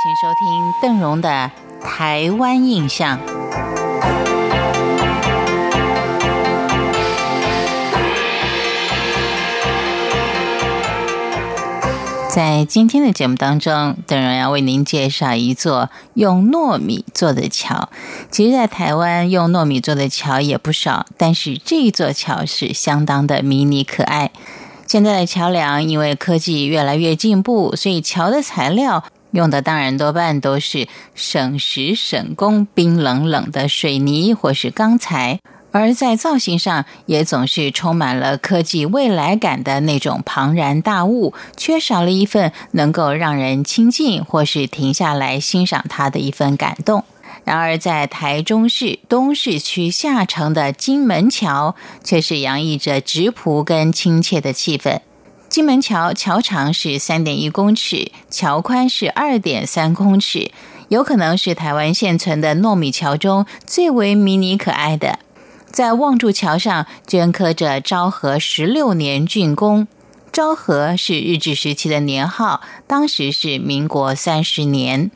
请收听邓荣的《台湾印象》。在今天的节目当中，邓荣要为您介绍一座用糯米做的桥。其实，在台湾用糯米做的桥也不少，但是这一座桥是相当的迷你可爱。现在的桥梁因为科技越来越进步，所以桥的材料用的当然多半都是省时省工、冰冷冷的水泥或是钢材。而在造型上，也总是充满了科技未来感的那种庞然大物，缺少了一份能够让人亲近或是停下来欣赏它的一份感动。然而，在台中市东市区下城的金门桥，却是洋溢着质朴跟亲切的气氛。金门桥桥长是三点一公尺，桥宽是二点三公尺，有可能是台湾现存的糯米桥中最为迷你可爱的。在望柱桥上镌刻着“昭和十六年竣工”，昭和是日治时期的年号，当时是民国三十年。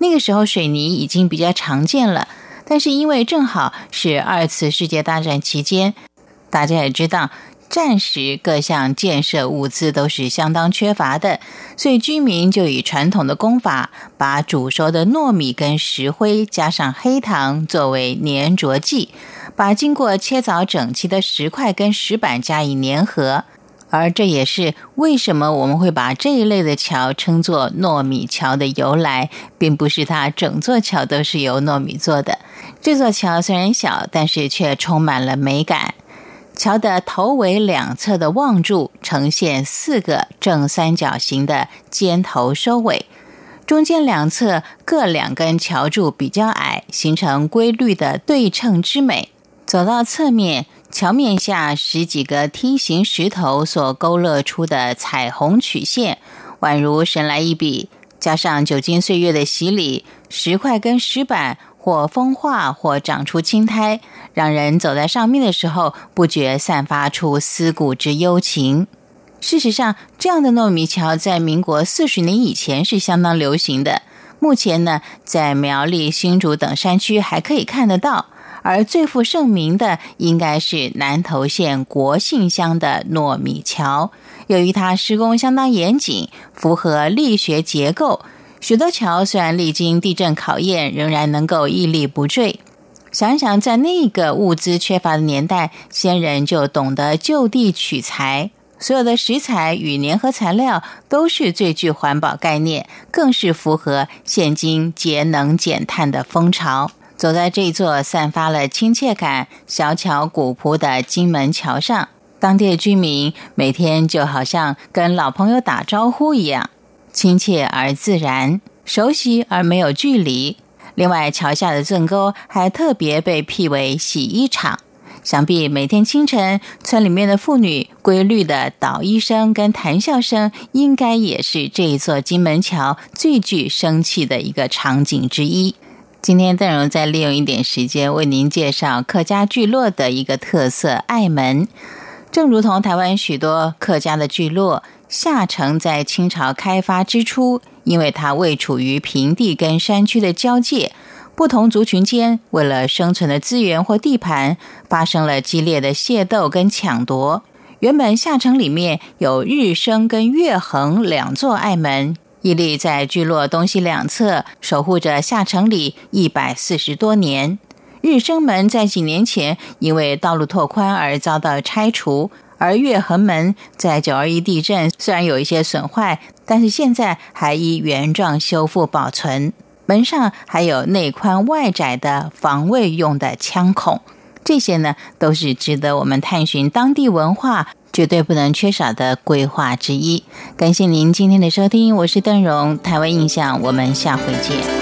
那个时候水泥已经比较常见了，但是因为正好是二次世界大战期间，大家也知道战时各项建设物资都是相当缺乏的，所以居民就以传统的工法，把煮熟的糯米跟石灰加上黑糖作为粘着剂。把经过切凿整齐的石块跟石板加以粘合，而这也是为什么我们会把这一类的桥称作糯米桥的由来，并不是它整座桥都是由糯米做的。这座桥虽然小，但是却充满了美感。桥的头尾两侧的望柱呈现四个正三角形的尖头收尾，中间两侧各两根桥柱比较矮，形成规律的对称之美。走到侧面，桥面下十几个梯形石头所勾勒出的彩虹曲线，宛如神来一笔。加上久经岁月的洗礼，石块跟石板或风化或长出青苔，让人走在上面的时候，不觉散发出思古之幽情。事实上，这样的糯米桥在民国四十年以前是相当流行的。目前呢，在苗栗、新竹等山区还可以看得到。而最负盛名的应该是南投县国姓乡的糯米桥，由于它施工相当严谨，符合力学结构，许多桥虽然历经地震考验，仍然能够屹立不坠。想想在那个物资缺乏的年代，先人就懂得就地取材，所有的食材与粘合材料都是最具环保概念，更是符合现今节能减碳的风潮。走在这座散发了亲切感、小巧古朴的金门桥上，当地的居民每天就好像跟老朋友打招呼一样，亲切而自然，熟悉而没有距离。另外，桥下的圳沟还特别被辟为洗衣厂，想必每天清晨，村里面的妇女规律的捣衣声跟谈笑声，应该也是这一座金门桥最具生气的一个场景之一。今天邓荣再利用一点时间为您介绍客家聚落的一个特色——爱门。正如同台湾许多客家的聚落，下城在清朝开发之初，因为它位处于平地跟山区的交界，不同族群间为了生存的资源或地盘，发生了激烈的械斗跟抢夺。原本下城里面有日升跟月恒两座隘门。屹立在聚落东西两侧，守护着下城里一百四十多年。日升门在几年前因为道路拓宽而遭到拆除，而月衡门在九二一地震虽然有一些损坏，但是现在还依原状修复保存。门上还有内宽外窄的防卫用的枪孔，这些呢都是值得我们探寻当地文化。绝对不能缺少的规划之一。感谢您今天的收听，我是邓荣，台湾印象，我们下回见。